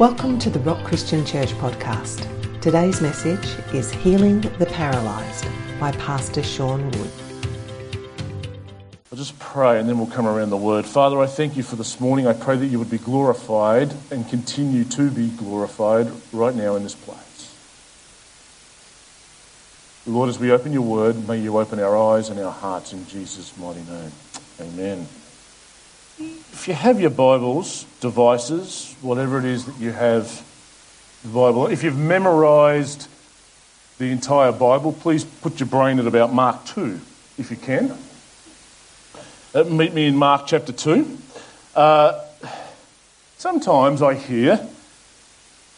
Welcome to the Rock Christian Church podcast. Today's message is Healing the Paralysed by Pastor Sean Wood. I'll just pray and then we'll come around the word. Father, I thank you for this morning. I pray that you would be glorified and continue to be glorified right now in this place. Lord, as we open your word, may you open our eyes and our hearts in Jesus' mighty name. Amen. If you have your Bibles, devices, whatever it is that you have, the Bible, if you've memorized the entire Bible, please put your brain at about Mark 2, if you can. Uh, meet me in Mark chapter 2. Uh, sometimes I hear,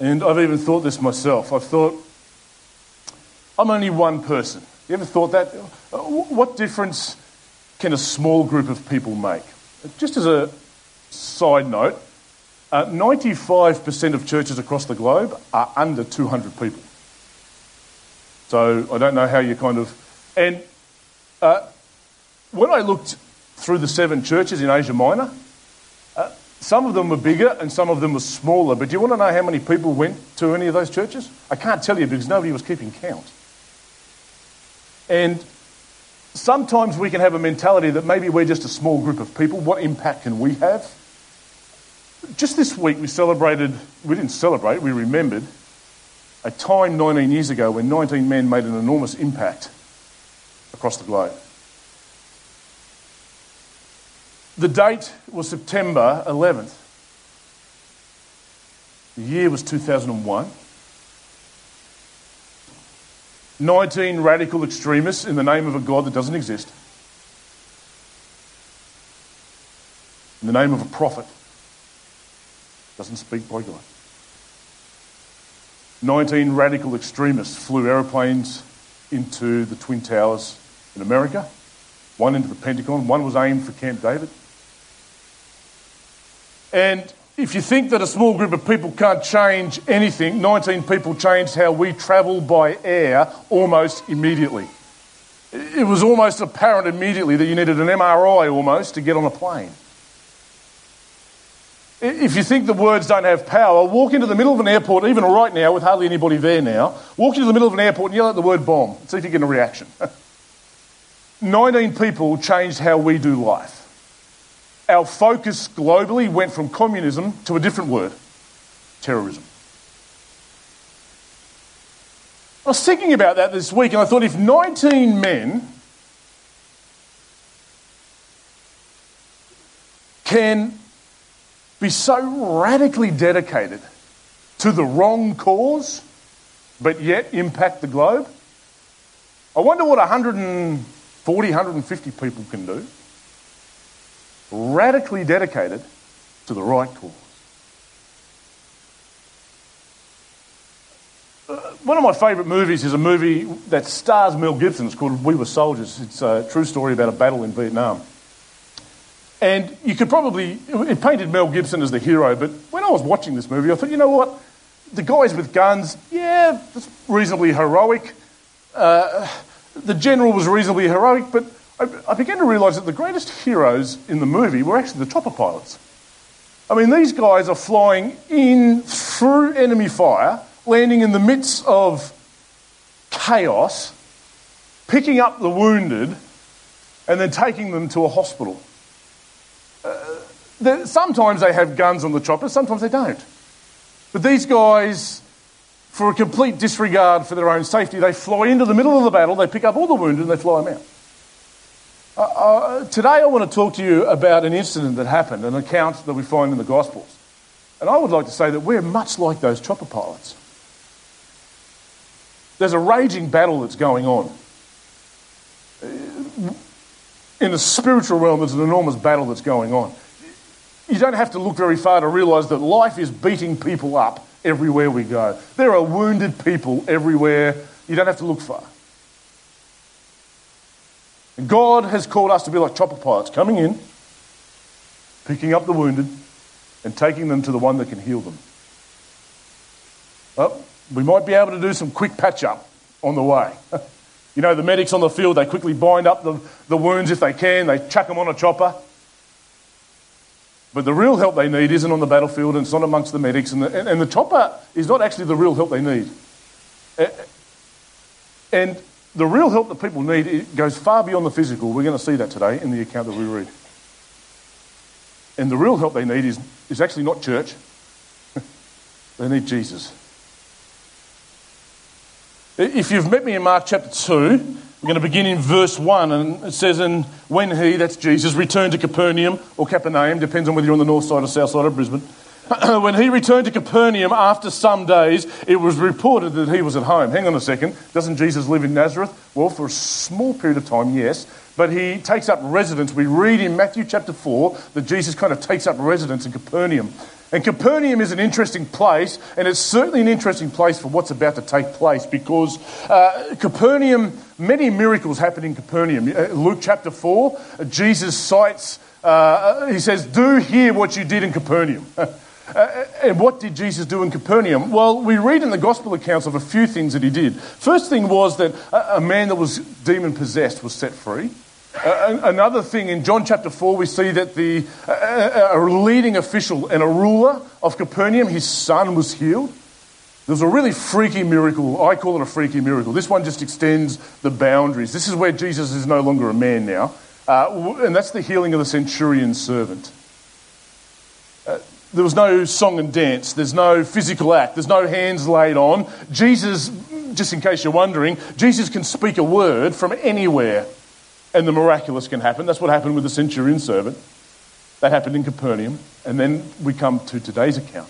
and I've even thought this myself, I've thought, I'm only one person. You ever thought that? Uh, what difference can a small group of people make? Just as a side note, uh, 95% of churches across the globe are under 200 people. So I don't know how you kind of. And uh, when I looked through the seven churches in Asia Minor, uh, some of them were bigger and some of them were smaller. But do you want to know how many people went to any of those churches? I can't tell you because nobody was keeping count. And sometimes we can have a mentality that maybe we're just a small group of people. What impact can we have? Just this week, we celebrated, we didn't celebrate, we remembered a time 19 years ago when 19 men made an enormous impact across the globe. The date was September 11th. The year was 2001. 19 radical extremists in the name of a God that doesn't exist, in the name of a prophet, doesn't speak by God. 19 radical extremists flew aeroplanes into the Twin Towers in America, one into the Pentagon, one was aimed for Camp David. And if you think that a small group of people can't change anything, 19 people changed how we travel by air almost immediately. It was almost apparent immediately that you needed an MRI almost to get on a plane. If you think the words don't have power, walk into the middle of an airport, even right now, with hardly anybody there now, walk into the middle of an airport and yell out the word bomb. See if you get a reaction. 19 people changed how we do life. Our focus globally went from communism to a different word terrorism. I was thinking about that this week and I thought if 19 men can be so radically dedicated to the wrong cause, but yet impact the globe. I wonder what 140, 150 people can do. Radically dedicated to the right cause. Uh, one of my favourite movies is a movie that stars Mel Gibson. It's called We Were Soldiers. It's a true story about a battle in Vietnam. And you could probably, it painted Mel Gibson as the hero, but when I was watching this movie, I thought, you know what? The guys with guns, yeah, that's reasonably heroic. Uh, the general was reasonably heroic, but I, I began to realise that the greatest heroes in the movie were actually the chopper pilots. I mean, these guys are flying in through enemy fire, landing in the midst of chaos, picking up the wounded, and then taking them to a hospital sometimes they have guns on the chopper, sometimes they don't. But these guys, for a complete disregard for their own safety, they fly into the middle of the battle, they pick up all the wounded, and they fly them out. Uh, uh, today, I want to talk to you about an incident that happened, an account that we find in the Gospels. And I would like to say that we're much like those chopper pilots. There's a raging battle that's going on. In the spiritual realm, there's an enormous battle that's going on you don't have to look very far to realise that life is beating people up everywhere we go. There are wounded people everywhere. You don't have to look far. God has called us to be like chopper pilots, coming in, picking up the wounded, and taking them to the one that can heal them. Well, we might be able to do some quick patch up on the way. you know, the medics on the field, they quickly bind up the, the wounds if they can, they chuck them on a chopper. But the real help they need isn't on the battlefield and it's not amongst the medics. And the, and, and the chopper is not actually the real help they need. And the real help that people need goes far beyond the physical. We're going to see that today in the account that we read. And the real help they need is, is actually not church, they need Jesus. If you've met me in Mark chapter 2, we're going to begin in verse 1, and it says, And when he, that's Jesus, returned to Capernaum or Capernaum, depends on whether you're on the north side or south side of Brisbane. when he returned to Capernaum after some days, it was reported that he was at home. Hang on a second. Doesn't Jesus live in Nazareth? Well, for a small period of time, yes. But he takes up residence. We read in Matthew chapter 4 that Jesus kind of takes up residence in Capernaum. And Capernaum is an interesting place, and it's certainly an interesting place for what's about to take place because uh, Capernaum, many miracles happen in Capernaum. Uh, Luke chapter 4, uh, Jesus cites, uh, he says, Do hear what you did in Capernaum. Uh, and what did Jesus do in Capernaum? Well, we read in the gospel accounts of a few things that he did. First thing was that a, a man that was demon possessed was set free. Uh, another thing in John chapter 4, we see that the, uh, a leading official and a ruler of Capernaum, his son was healed. There was a really freaky miracle. I call it a freaky miracle. This one just extends the boundaries. This is where Jesus is no longer a man now. Uh, and that's the healing of the centurion's servant. Uh, there was no song and dance. There's no physical act. There's no hands laid on. Jesus, just in case you're wondering, Jesus can speak a word from anywhere and the miraculous can happen. That's what happened with the centurion servant. That happened in Capernaum. And then we come to today's account.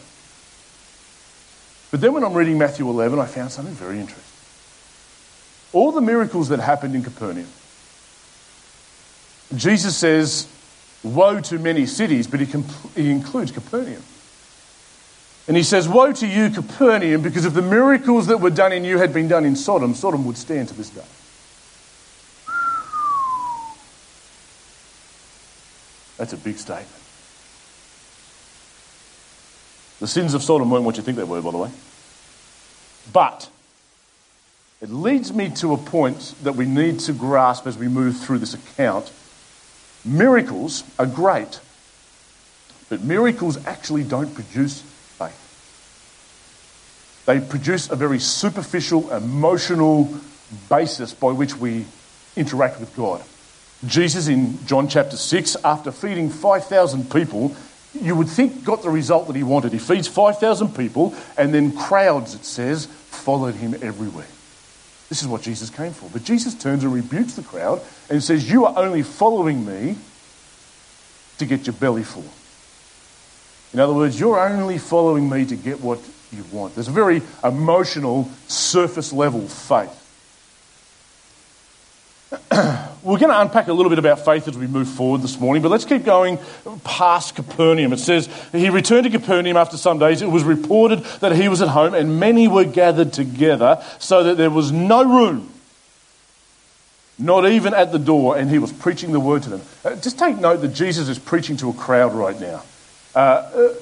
But then when I'm reading Matthew 11, I found something very interesting. All the miracles that happened in Capernaum, Jesus says, Woe to many cities, but he, he includes Capernaum. And he says, Woe to you, Capernaum, because if the miracles that were done in you had been done in Sodom, Sodom would stand to this day. That's a big statement. The sins of Sodom weren't what you think they were, by the way. But it leads me to a point that we need to grasp as we move through this account. Miracles are great, but miracles actually don't produce faith. They produce a very superficial, emotional basis by which we interact with God. Jesus in John chapter 6, after feeding 5,000 people, you would think got the result that he wanted. He feeds 5,000 people, and then crowds, it says, followed him everywhere. This is what Jesus came for. But Jesus turns and rebukes the crowd and says, You are only following me to get your belly full. In other words, you're only following me to get what you want. There's a very emotional, surface level faith. We're going to unpack a little bit about faith as we move forward this morning, but let's keep going past Capernaum. It says, He returned to Capernaum after some days. It was reported that he was at home, and many were gathered together, so that there was no room, not even at the door, and he was preaching the word to them. Uh, just take note that Jesus is preaching to a crowd right now. Uh, uh,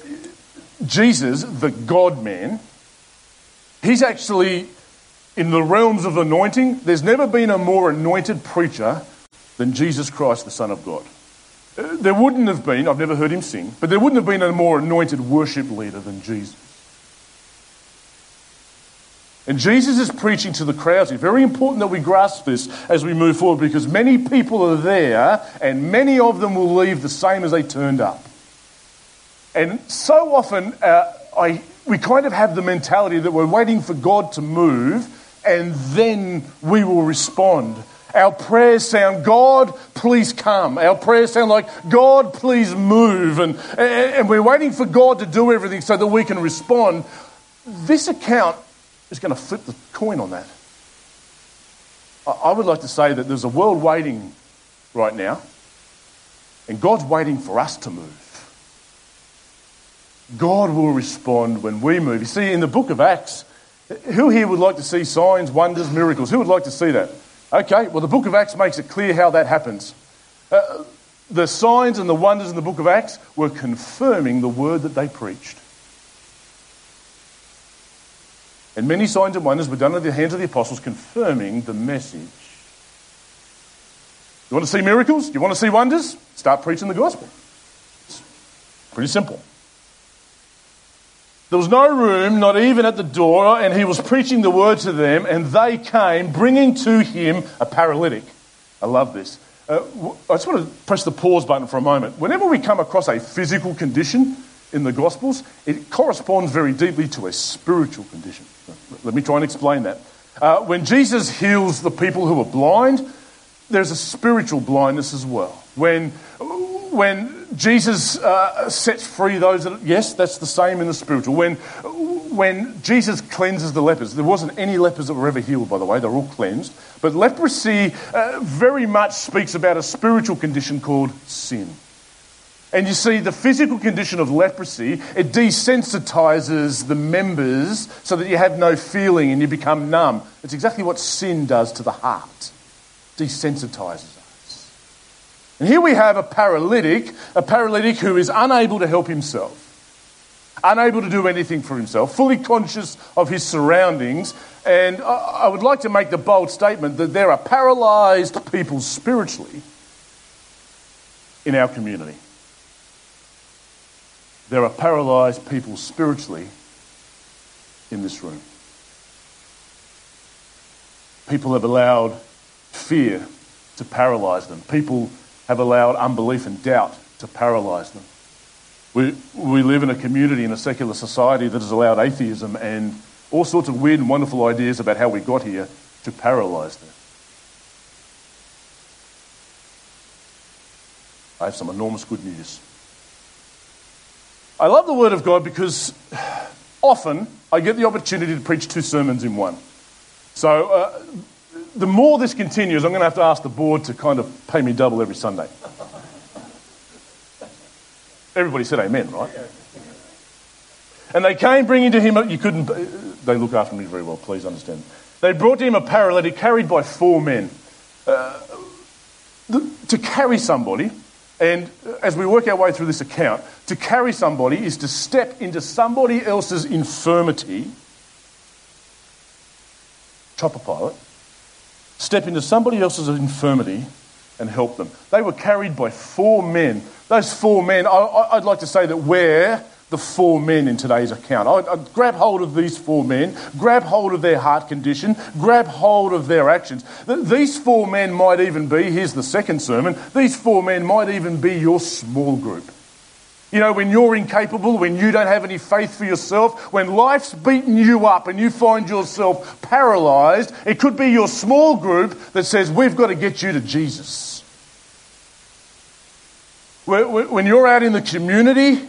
Jesus, the God man, he's actually in the realms of anointing, there's never been a more anointed preacher than Jesus Christ, the Son of God. Uh, there wouldn't have been, I've never heard him sing, but there wouldn't have been a more anointed worship leader than Jesus. And Jesus is preaching to the crowds. It's very important that we grasp this as we move forward because many people are there and many of them will leave the same as they turned up. And so often, uh, I, we kind of have the mentality that we're waiting for God to move and then we will respond. Our prayers sound, God, please come. Our prayers sound like, God, please move. And, and we're waiting for God to do everything so that we can respond. This account is going to flip the coin on that. I would like to say that there's a world waiting right now, and God's waiting for us to move. God will respond when we move. You see, in the book of Acts, who here would like to see signs, wonders, miracles? Who would like to see that? Okay, well, the book of Acts makes it clear how that happens. Uh, the signs and the wonders in the book of Acts were confirming the word that they preached. And many signs and wonders were done at the hands of the apostles, confirming the message. You want to see miracles? You want to see wonders? Start preaching the gospel. It's Pretty simple. There was no room, not even at the door, and he was preaching the word to them, and they came, bringing to him a paralytic. I love this. Uh, I just want to press the pause button for a moment. Whenever we come across a physical condition in the Gospels, it corresponds very deeply to a spiritual condition. Let me try and explain that. Uh, when Jesus heals the people who are blind, there's a spiritual blindness as well. When when Jesus uh, sets free those that, yes, that's the same in the spiritual. When, when Jesus cleanses the lepers, there wasn't any lepers that were ever healed, by the way, they're all cleansed. But leprosy uh, very much speaks about a spiritual condition called sin. And you see, the physical condition of leprosy, it desensitizes the members so that you have no feeling and you become numb. It's exactly what sin does to the heart. Desensitizes and here we have a paralytic, a paralytic who is unable to help himself, unable to do anything for himself, fully conscious of his surroundings. And I would like to make the bold statement that there are paralyzed people spiritually in our community. There are paralyzed people spiritually in this room. People have allowed fear to paralyze them. People have allowed unbelief and doubt to paralyse them. We, we live in a community, in a secular society that has allowed atheism and all sorts of weird and wonderful ideas about how we got here to paralyse them. I have some enormous good news. I love the Word of God because often I get the opportunity to preach two sermons in one. So uh, the more this continues, I'm going to have to ask the board to kind of pay me double every Sunday. Everybody said amen, right? And they came bringing to him, you couldn't, they look after me very well, please understand. They brought to him a paralytic carried by four men. Uh, to carry somebody, and as we work our way through this account, to carry somebody is to step into somebody else's infirmity, chopper pilot, step into somebody else's infirmity and help them. They were carried by four men. Those four men, I, would like to say that we're the four men in today's account. I'd, I'd grab hold of these four men, grab hold of their heart condition, grab hold of their actions. These four men might even be, here's the second sermon, these four men might even be your small group. You know, when you're incapable, when you don't have any faith for yourself, when life's beaten you up and you find yourself paralyzed, it could be your small group that says, We've got to get you to Jesus. When you're out in the community,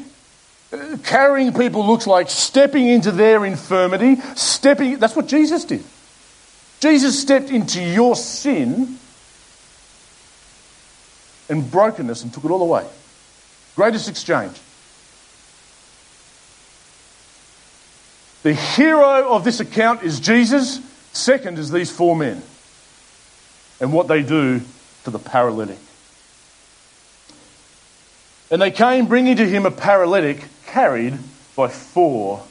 uh, carrying people looks like stepping into their infirmity, stepping, that's what Jesus did. Jesus stepped into your sin and brokenness and took it all away. Greatest exchange. The hero of this account is Jesus. Second is these four men and what they do to the paralytic. And they came bringing to him a paralytic carried by four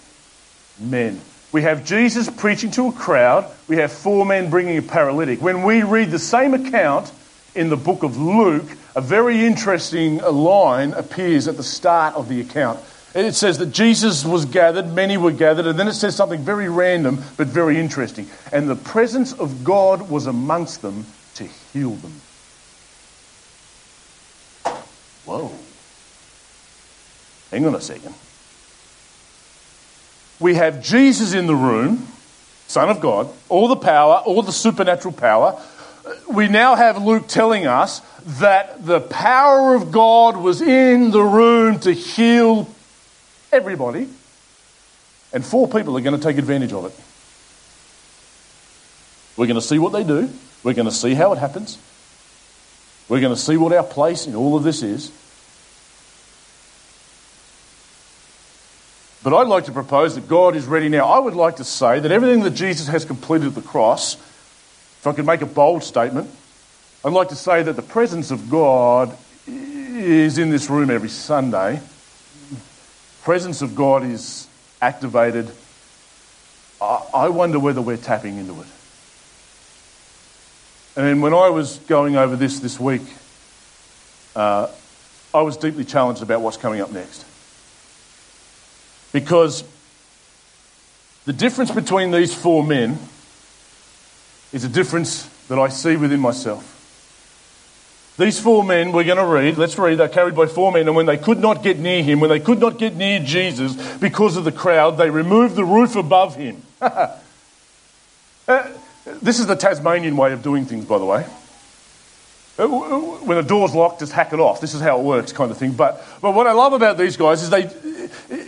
men. We have Jesus preaching to a crowd. We have four men bringing a paralytic. When we read the same account in the book of Luke, a very interesting uh, line appears at the start of the account. It says that Jesus was gathered, many were gathered, and then it says something very random but very interesting. And the presence of God was amongst them to heal them. Whoa. Hang on a second. We have Jesus in the room, Son of God, all the power, all the supernatural power. We now have Luke telling us that the power of God was in the room to heal everybody, and four people are going to take advantage of it. We're going to see what they do, we're going to see how it happens, we're going to see what our place in all of this is. But I'd like to propose that God is ready now. I would like to say that everything that Jesus has completed at the cross, if I could make a bold statement, I'd like to say that the presence of God is in this room every Sunday. Presence of God is activated. I wonder whether we're tapping into it. And when I was going over this this week, uh, I was deeply challenged about what's coming up next. Because the difference between these four men is a difference that I see within myself. These four men, we're going to read, let's read, they're carried by four men, and when they could not get near him, when they could not get near Jesus because of the crowd, they removed the roof above him. uh, this is the Tasmanian way of doing things, by the way. Uh, when a door's locked, just hack it off. This is how it works, kind of thing. But, but what I love about these guys is they,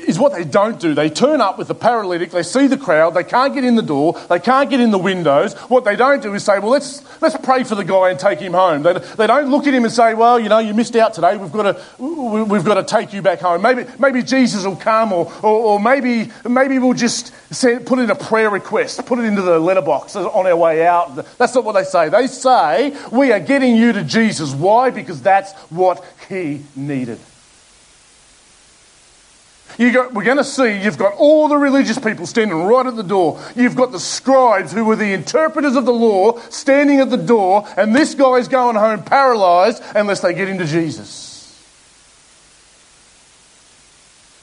is what they don't do. They turn up with the paralytic, they see the crowd, they can't get in the door, they can't get in the windows. What they don't do is say, well, let's, let's pray for the guy and take him home. They, they don't look at him and say, well, you know, you missed out today, we've got to, we've got to take you back home. Maybe, maybe Jesus will come, or, or, or maybe, maybe we'll just send, put in a prayer request, put it into the letterbox on our way out. That's not what they say. They say, we are getting you to Jesus. Why? Because that's what he needed. Got, we're going to see you've got all the religious people standing right at the door. You've got the scribes who were the interpreters of the law standing at the door, and this guy's going home paralyzed unless they get into Jesus.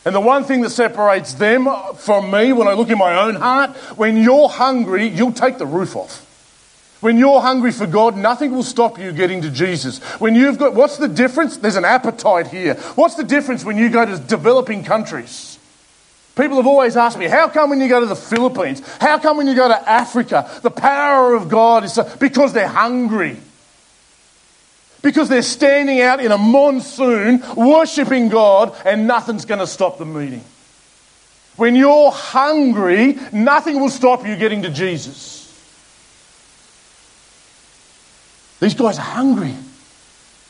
And the one thing that separates them from me when I look in my own heart, when you're hungry, you'll take the roof off. When you're hungry for God, nothing will stop you getting to Jesus. When you've got, what's the difference? There's an appetite here. What's the difference when you go to developing countries? People have always asked me, how come when you go to the Philippines? How come when you go to Africa? The power of God is so, because they're hungry. Because they're standing out in a monsoon, worshipping God, and nothing's going to stop the meeting. When you're hungry, nothing will stop you getting to Jesus. These guys are hungry.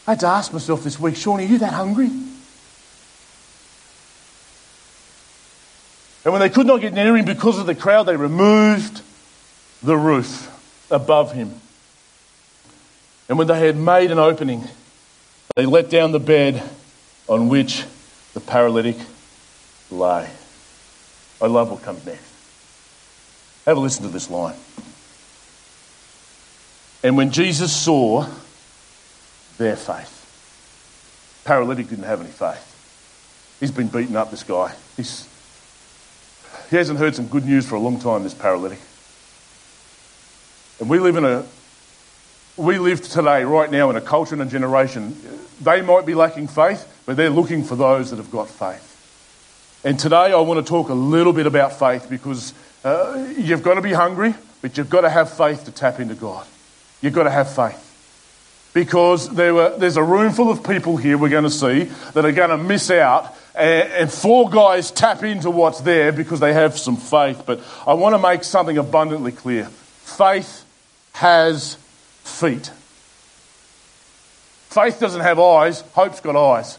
I had to ask myself this week, Sean, are you that hungry? And when they could not get near him because of the crowd, they removed the roof above him. And when they had made an opening, they let down the bed on which the paralytic lay. I love what comes next. Have a listen to this line. And when Jesus saw their faith, paralytic didn't have any faith. He's been beaten up, this guy. He's, he hasn't heard some good news for a long time, this paralytic. And we live in a we live today, right now, in a culture and a generation. They might be lacking faith, but they're looking for those that have got faith. And today I want to talk a little bit about faith because uh, you've got to be hungry, but you've got to have faith to tap into God. You've got to have faith. Because there were, there's a room full of people here we're going to see that are going to miss out, and, and four guys tap into what's there because they have some faith. But I want to make something abundantly clear faith has feet. Faith doesn't have eyes, hope's got eyes.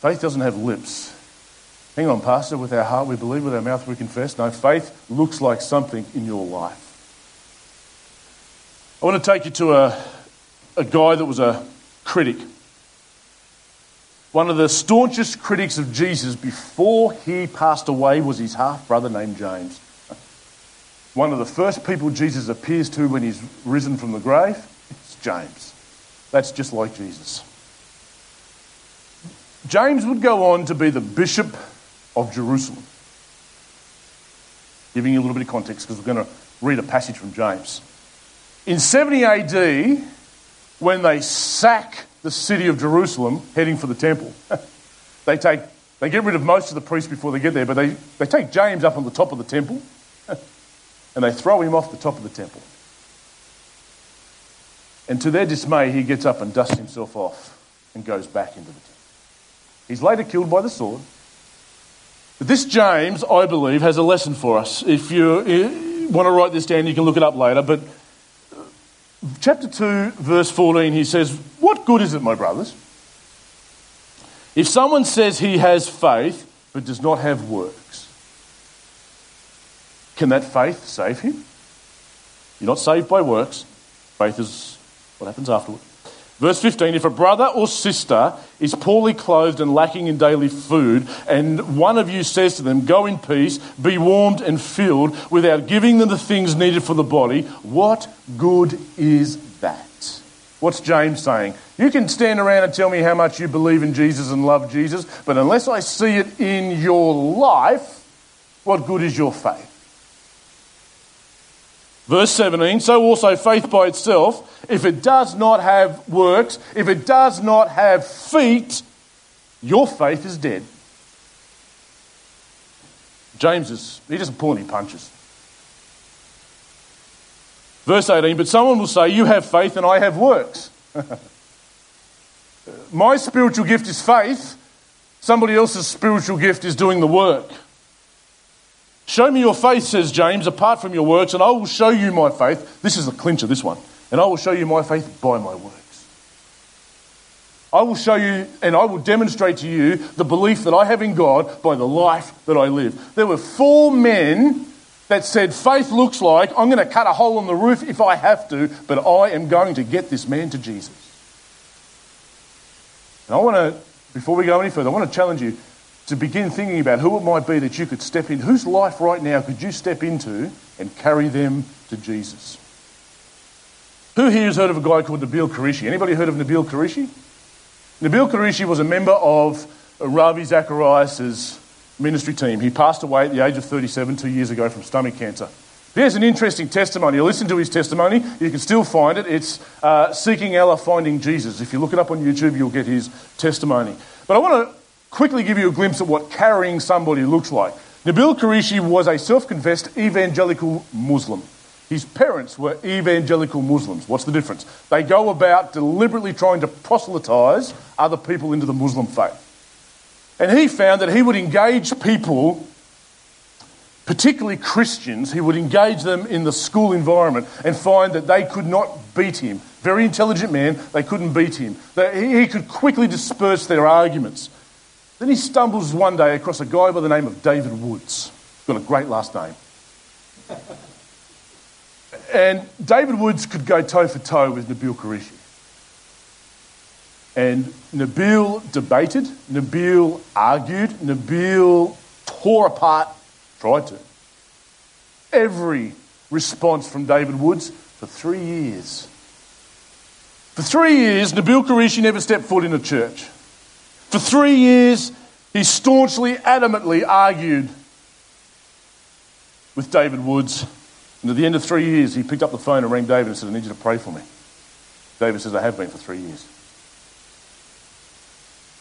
Faith doesn't have lips. Hang on, Pastor, with our heart we believe, with our mouth we confess. No, faith looks like something in your life. I want to take you to a, a guy that was a critic. One of the staunchest critics of Jesus before he passed away was his half brother named James. One of the first people Jesus appears to when he's risen from the grave is James. That's just like Jesus. James would go on to be the bishop of Jerusalem. Giving you a little bit of context because we're going to read a passage from James. In 70 AD, when they sack the city of Jerusalem heading for the temple, they, take, they get rid of most of the priests before they get there, but they, they take James up on the top of the temple and they throw him off the top of the temple. And to their dismay, he gets up and dusts himself off and goes back into the temple. He's later killed by the sword. This James, I believe, has a lesson for us. If you want to write this down, you can look it up later. But uh, chapter 2, verse 14, he says, What good is it, my brothers? If someone says he has faith but does not have works, can that faith save him? You're not saved by works. Faith is what happens afterward. Verse 15 If a brother or sister is poorly clothed and lacking in daily food, and one of you says to them, Go in peace, be warmed and filled, without giving them the things needed for the body, what good is that? What's James saying? You can stand around and tell me how much you believe in Jesus and love Jesus, but unless I see it in your life, what good is your faith? Verse 17, so also faith by itself, if it does not have works, if it does not have feet, your faith is dead. James is, he doesn't pull any punches. Verse 18, but someone will say, You have faith and I have works. My spiritual gift is faith, somebody else's spiritual gift is doing the work. Show me your faith, says James, apart from your works, and I will show you my faith. This is the clincher, this one. And I will show you my faith by my works. I will show you and I will demonstrate to you the belief that I have in God by the life that I live. There were four men that said, Faith looks like I'm going to cut a hole in the roof if I have to, but I am going to get this man to Jesus. And I want to, before we go any further, I want to challenge you to begin thinking about who it might be that you could step in, whose life right now could you step into and carry them to Jesus? Who here has heard of a guy called Nabil Qureshi? Anybody heard of Nabil Qureshi? Nabil Qureshi was a member of Ravi Zacharias' ministry team. He passed away at the age of 37 two years ago from stomach cancer. There's an interesting testimony. Listen to his testimony, you can still find it. It's uh, Seeking Allah, Finding Jesus. If you look it up on YouTube, you'll get his testimony. But I want to quickly give you a glimpse of what carrying somebody looks like. Nabil Qureshi was a self confessed evangelical Muslim. His parents were evangelical Muslims. What's the difference? They go about deliberately trying to proselytize other people into the Muslim faith. And he found that he would engage people, particularly Christians, he would engage them in the school environment and find that they could not beat him. Very intelligent man, they couldn't beat him. He could quickly disperse their arguments. Then he stumbles one day across a guy by the name of David Woods. Got a great last name. and David Woods could go toe for toe with Nabil Qureshi. And Nabil debated, Nabil argued, Nabil tore apart, tried to. Every response from David Woods for three years. For three years, Nabil Qureshi never stepped foot in a church. For three years, he staunchly, adamantly argued with David Woods. And at the end of three years, he picked up the phone and rang David and said, I need you to pray for me. David says, I have been for three years.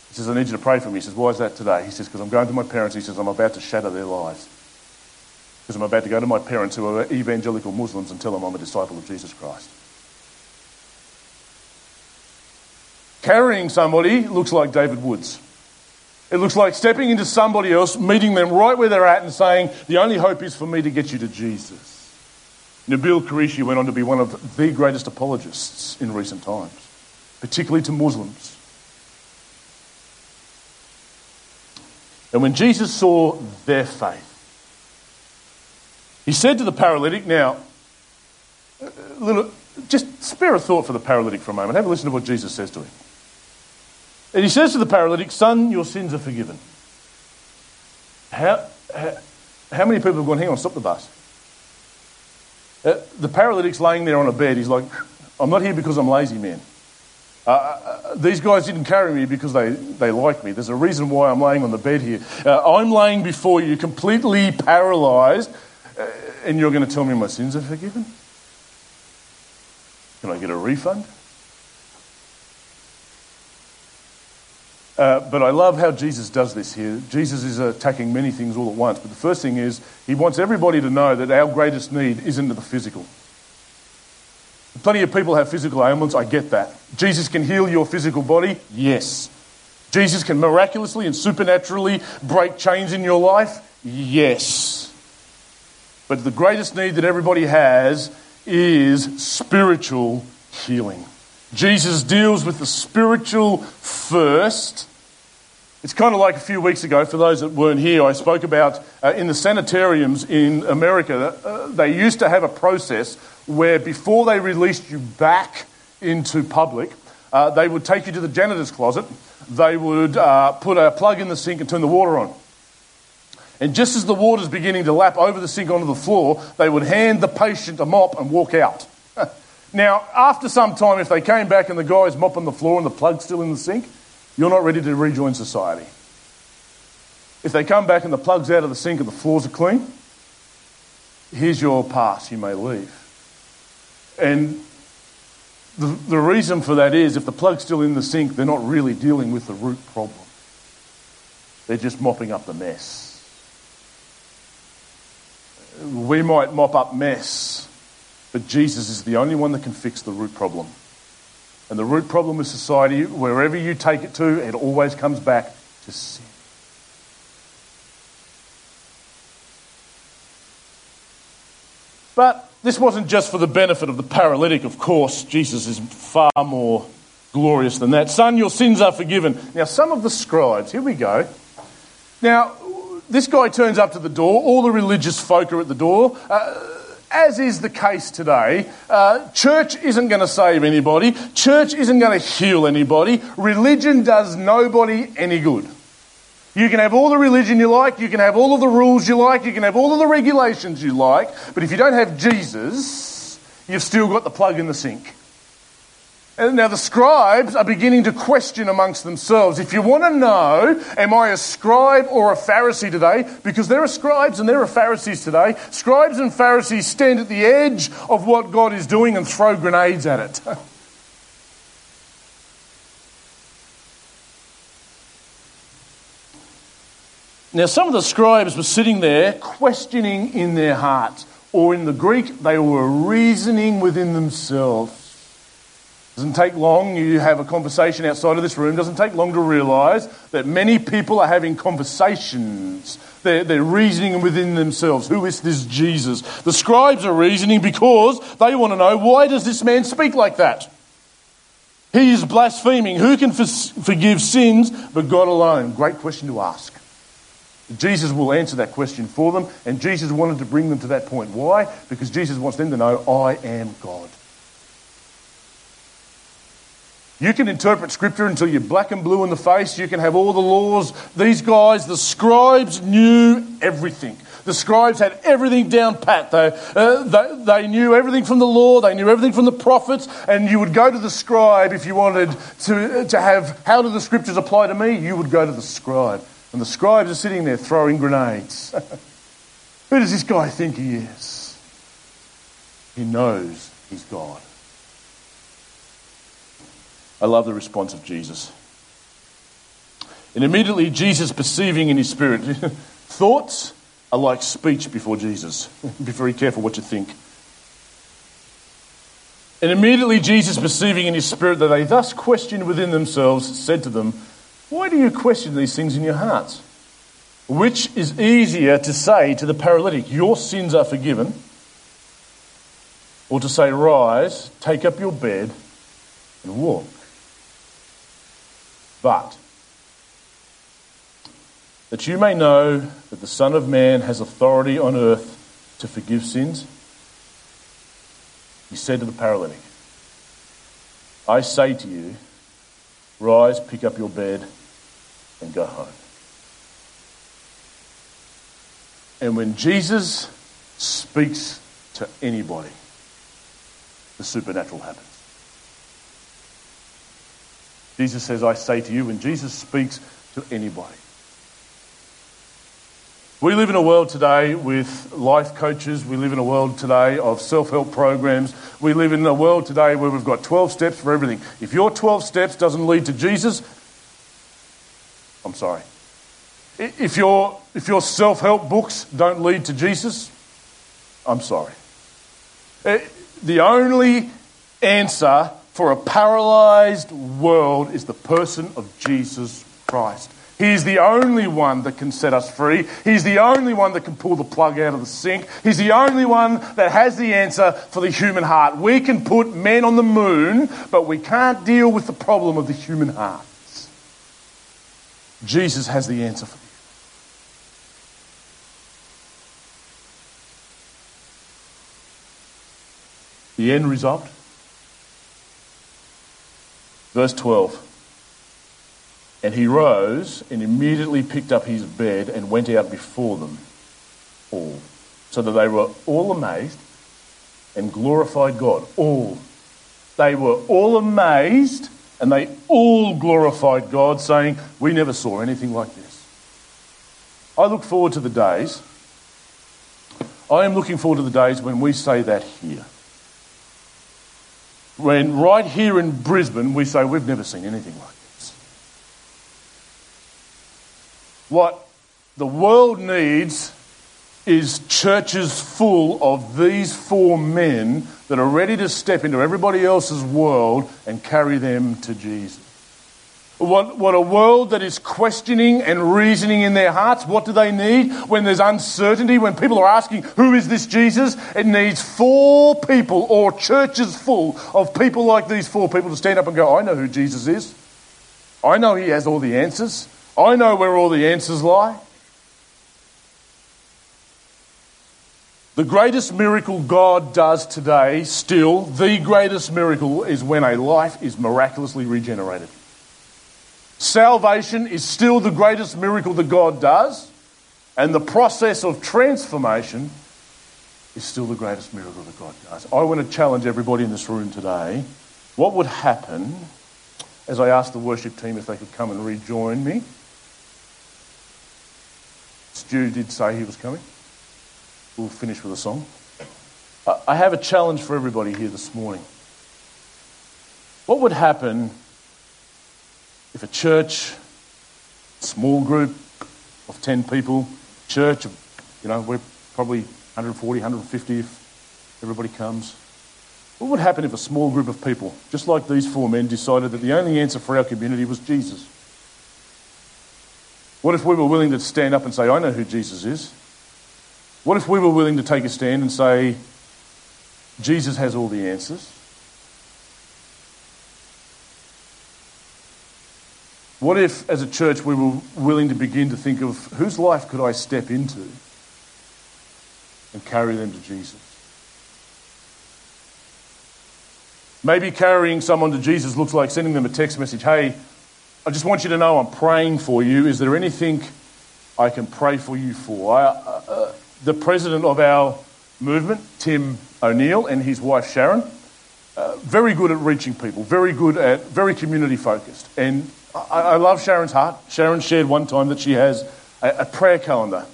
He says, I need you to pray for me. He says, Why is that today? He says, Because I'm going to my parents. He says, I'm about to shatter their lives. Because I'm about to go to my parents who are evangelical Muslims and tell them I'm a disciple of Jesus Christ. Carrying somebody looks like David Woods. It looks like stepping into somebody else, meeting them right where they're at, and saying, The only hope is for me to get you to Jesus. Nabil Qureshi went on to be one of the greatest apologists in recent times, particularly to Muslims. And when Jesus saw their faith, he said to the paralytic, Now, uh, little, just spare a thought for the paralytic for a moment. Have a listen to what Jesus says to him. And he says to the paralytic, Son, your sins are forgiven. How, how, how many people have gone, hang on, stop the bus? Uh, the paralytic's laying there on a bed. He's like, I'm not here because I'm lazy, man. Uh, uh, uh, these guys didn't carry me because they, they like me. There's a reason why I'm laying on the bed here. Uh, I'm laying before you, completely paralyzed, uh, and you're going to tell me my sins are forgiven? Can I get a refund? Uh, but I love how Jesus does this here. Jesus is attacking many things all at once. But the first thing is, he wants everybody to know that our greatest need isn't the physical. Plenty of people have physical ailments, I get that. Jesus can heal your physical body, yes. Jesus can miraculously and supernaturally break chains in your life, yes. But the greatest need that everybody has is spiritual healing. Jesus deals with the spiritual first. It's kind of like a few weeks ago, for those that weren't here, I spoke about uh, in the sanitariums in America, uh, they used to have a process where before they released you back into public, uh, they would take you to the janitor's closet, they would uh, put a plug in the sink and turn the water on. And just as the water's beginning to lap over the sink onto the floor, they would hand the patient a mop and walk out. Now, after some time, if they came back and the guy's mopping the floor and the plug's still in the sink, you're not ready to rejoin society. If they come back and the plug's out of the sink and the floors are clean, here's your pass, you may leave. And the, the reason for that is if the plug's still in the sink, they're not really dealing with the root problem. They're just mopping up the mess. We might mop up mess, but Jesus is the only one that can fix the root problem. And the root problem of society, wherever you take it to, it always comes back to sin. But this wasn't just for the benefit of the paralytic, of course. Jesus is far more glorious than that. Son, your sins are forgiven. Now, some of the scribes, here we go. Now, this guy turns up to the door. All the religious folk are at the door. Uh, as is the case today, uh, church isn't going to save anybody. Church isn't going to heal anybody. Religion does nobody any good. You can have all the religion you like, you can have all of the rules you like, you can have all of the regulations you like, but if you don't have Jesus, you've still got the plug in the sink. And now the scribes are beginning to question amongst themselves. If you want to know, am I a scribe or a Pharisee today? Because there are scribes and there are Pharisees today. Scribes and Pharisees stand at the edge of what God is doing and throw grenades at it. Now, some of the scribes were sitting there questioning in their hearts, or in the Greek, they were reasoning within themselves. Doesn't take long. You have a conversation outside of this room. Doesn't take long to realize that many people are having conversations. They're, they're reasoning within themselves. Who is this Jesus? The scribes are reasoning because they want to know why does this man speak like that? He is blaspheming. Who can for- forgive sins but God alone? Great question to ask. Jesus will answer that question for them, and Jesus wanted to bring them to that point. Why? Because Jesus wants them to know, I am God. You can interpret scripture until you're black and blue in the face. You can have all the laws. These guys, the scribes, knew everything. The scribes had everything down pat. They, uh, they, they, knew everything from the law, they knew everything from the prophets, and you would go to the scribe if you wanted to, to have how do the scriptures apply to me? You would go to the scribe. And the scribes are sitting there throwing grenades. Who does this guy think he is? He knows he's God. I love the response of Jesus. And immediately, Jesus perceiving in his spirit, thoughts are like speech before Jesus. Be very careful what you think. And immediately, Jesus perceiving in his spirit that they thus questioned within themselves, said to them, why do you question these things in your hearts? Which is easier to say to the paralytic, Your sins are forgiven, or to say, Rise, take up your bed, and walk? But that you may know that the Son of Man has authority on earth to forgive sins, he said to the paralytic, I say to you, Rise, pick up your bed, and go home. And when Jesus speaks to anybody, the supernatural happens. Jesus says, I say to you, when Jesus speaks to anybody. We live in a world today with life coaches. We live in a world today of self help programs. We live in a world today where we've got 12 steps for everything. If your 12 steps doesn't lead to Jesus, I'm sorry. If your, if your self help books don't lead to Jesus, I'm sorry. Eh, the only answer for a paralyzed world is the person of Jesus Christ. He's the only one that can set us free. He's the only one that can pull the plug out of the sink. He's the only one that has the answer for the human heart. We can put men on the moon, but we can't deal with the problem of the human heart. Jesus has the answer for you. The end result. Verse 12. And he rose and immediately picked up his bed and went out before them all, so that they were all amazed and glorified God. All they were all amazed and they all glorified God, saying, We never saw anything like this. I look forward to the days. I am looking forward to the days when we say that here. When right here in Brisbane we say, We've never seen anything like this. What the world needs is churches full of these four men that are ready to step into everybody else's world and carry them to Jesus. What, what a world that is questioning and reasoning in their hearts. What do they need when there's uncertainty? When people are asking, Who is this Jesus? It needs four people or churches full of people like these four people to stand up and go, I know who Jesus is. I know he has all the answers. I know where all the answers lie. The greatest miracle God does today, still, the greatest miracle is when a life is miraculously regenerated. Salvation is still the greatest miracle that God does, and the process of transformation is still the greatest miracle that God does. I want to challenge everybody in this room today. What would happen as I asked the worship team if they could come and rejoin me? Stu did say he was coming. We'll finish with a song. I have a challenge for everybody here this morning. What would happen if a church, small group of 10 people, church of, you know, we're probably 140, 150 if everybody comes. What would happen if a small group of people, just like these four men, decided that the only answer for our community was Jesus? What if we were willing to stand up and say, I know who Jesus is? What if we were willing to take a stand and say, Jesus has all the answers? What if, as a church, we were willing to begin to think of whose life could I step into and carry them to Jesus? Maybe carrying someone to Jesus looks like sending them a text message Hey, I just want you to know I'm praying for you. Is there anything I can pray for you for? I, uh, uh the president of our movement, Tim O'Neill, and his wife Sharon, uh, very good at reaching people, very good at, very community focused. And I, I, love Sharon's heart. Sharon shared one time that she has a, a prayer calendar.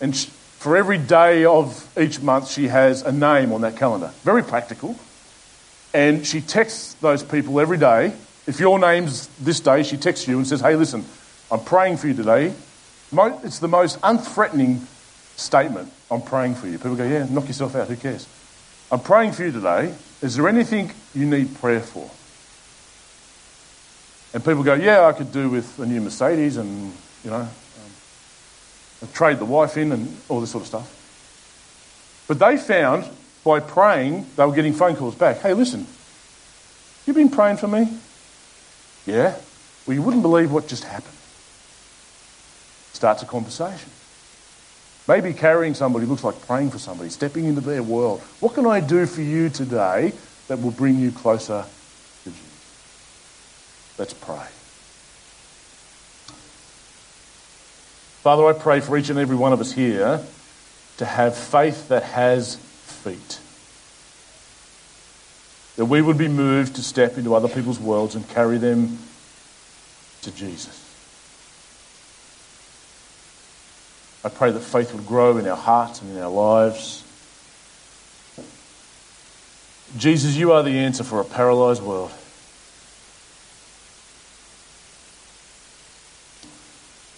And she, for every day of each month, she has a name on that calendar. Very practical. And she texts those people every day. If your name's this day, she texts you and says, Hey, listen, I'm praying for you today. It's the most unthreatening statement. I'm praying for you. People go, yeah, knock yourself out. Who cares? I'm praying for you today. Is there anything you need prayer for? And people go, yeah, I could do with a new Mercedes and, you know, um, trade the wife in and all this sort of stuff. But they found by praying, they were getting phone calls back. Hey, listen, you've been praying for me? Yeah. Well, you wouldn't believe what just happened. Starts a conversation. Maybe carrying somebody looks like praying for somebody, stepping into their world. What can I do for you today that will bring you closer? Let's pray. Father, I pray for each and every one of us here to have faith that has feet. That we would be moved to step into other people's worlds and carry them to Jesus. I pray that faith would grow in our hearts and in our lives. Jesus, you are the answer for a paralyzed world.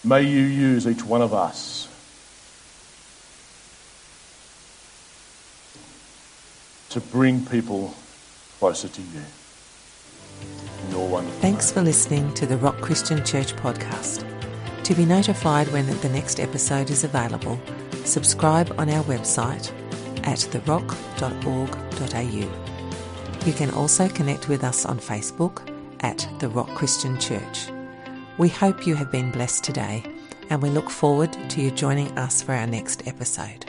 May you use each one of us to bring people closer to you. Thanks for listening to the Rock Christian Church podcast. To be notified when the next episode is available, subscribe on our website at therock.org.au. You can also connect with us on Facebook at The Rock Christian Church. We hope you have been blessed today and we look forward to you joining us for our next episode.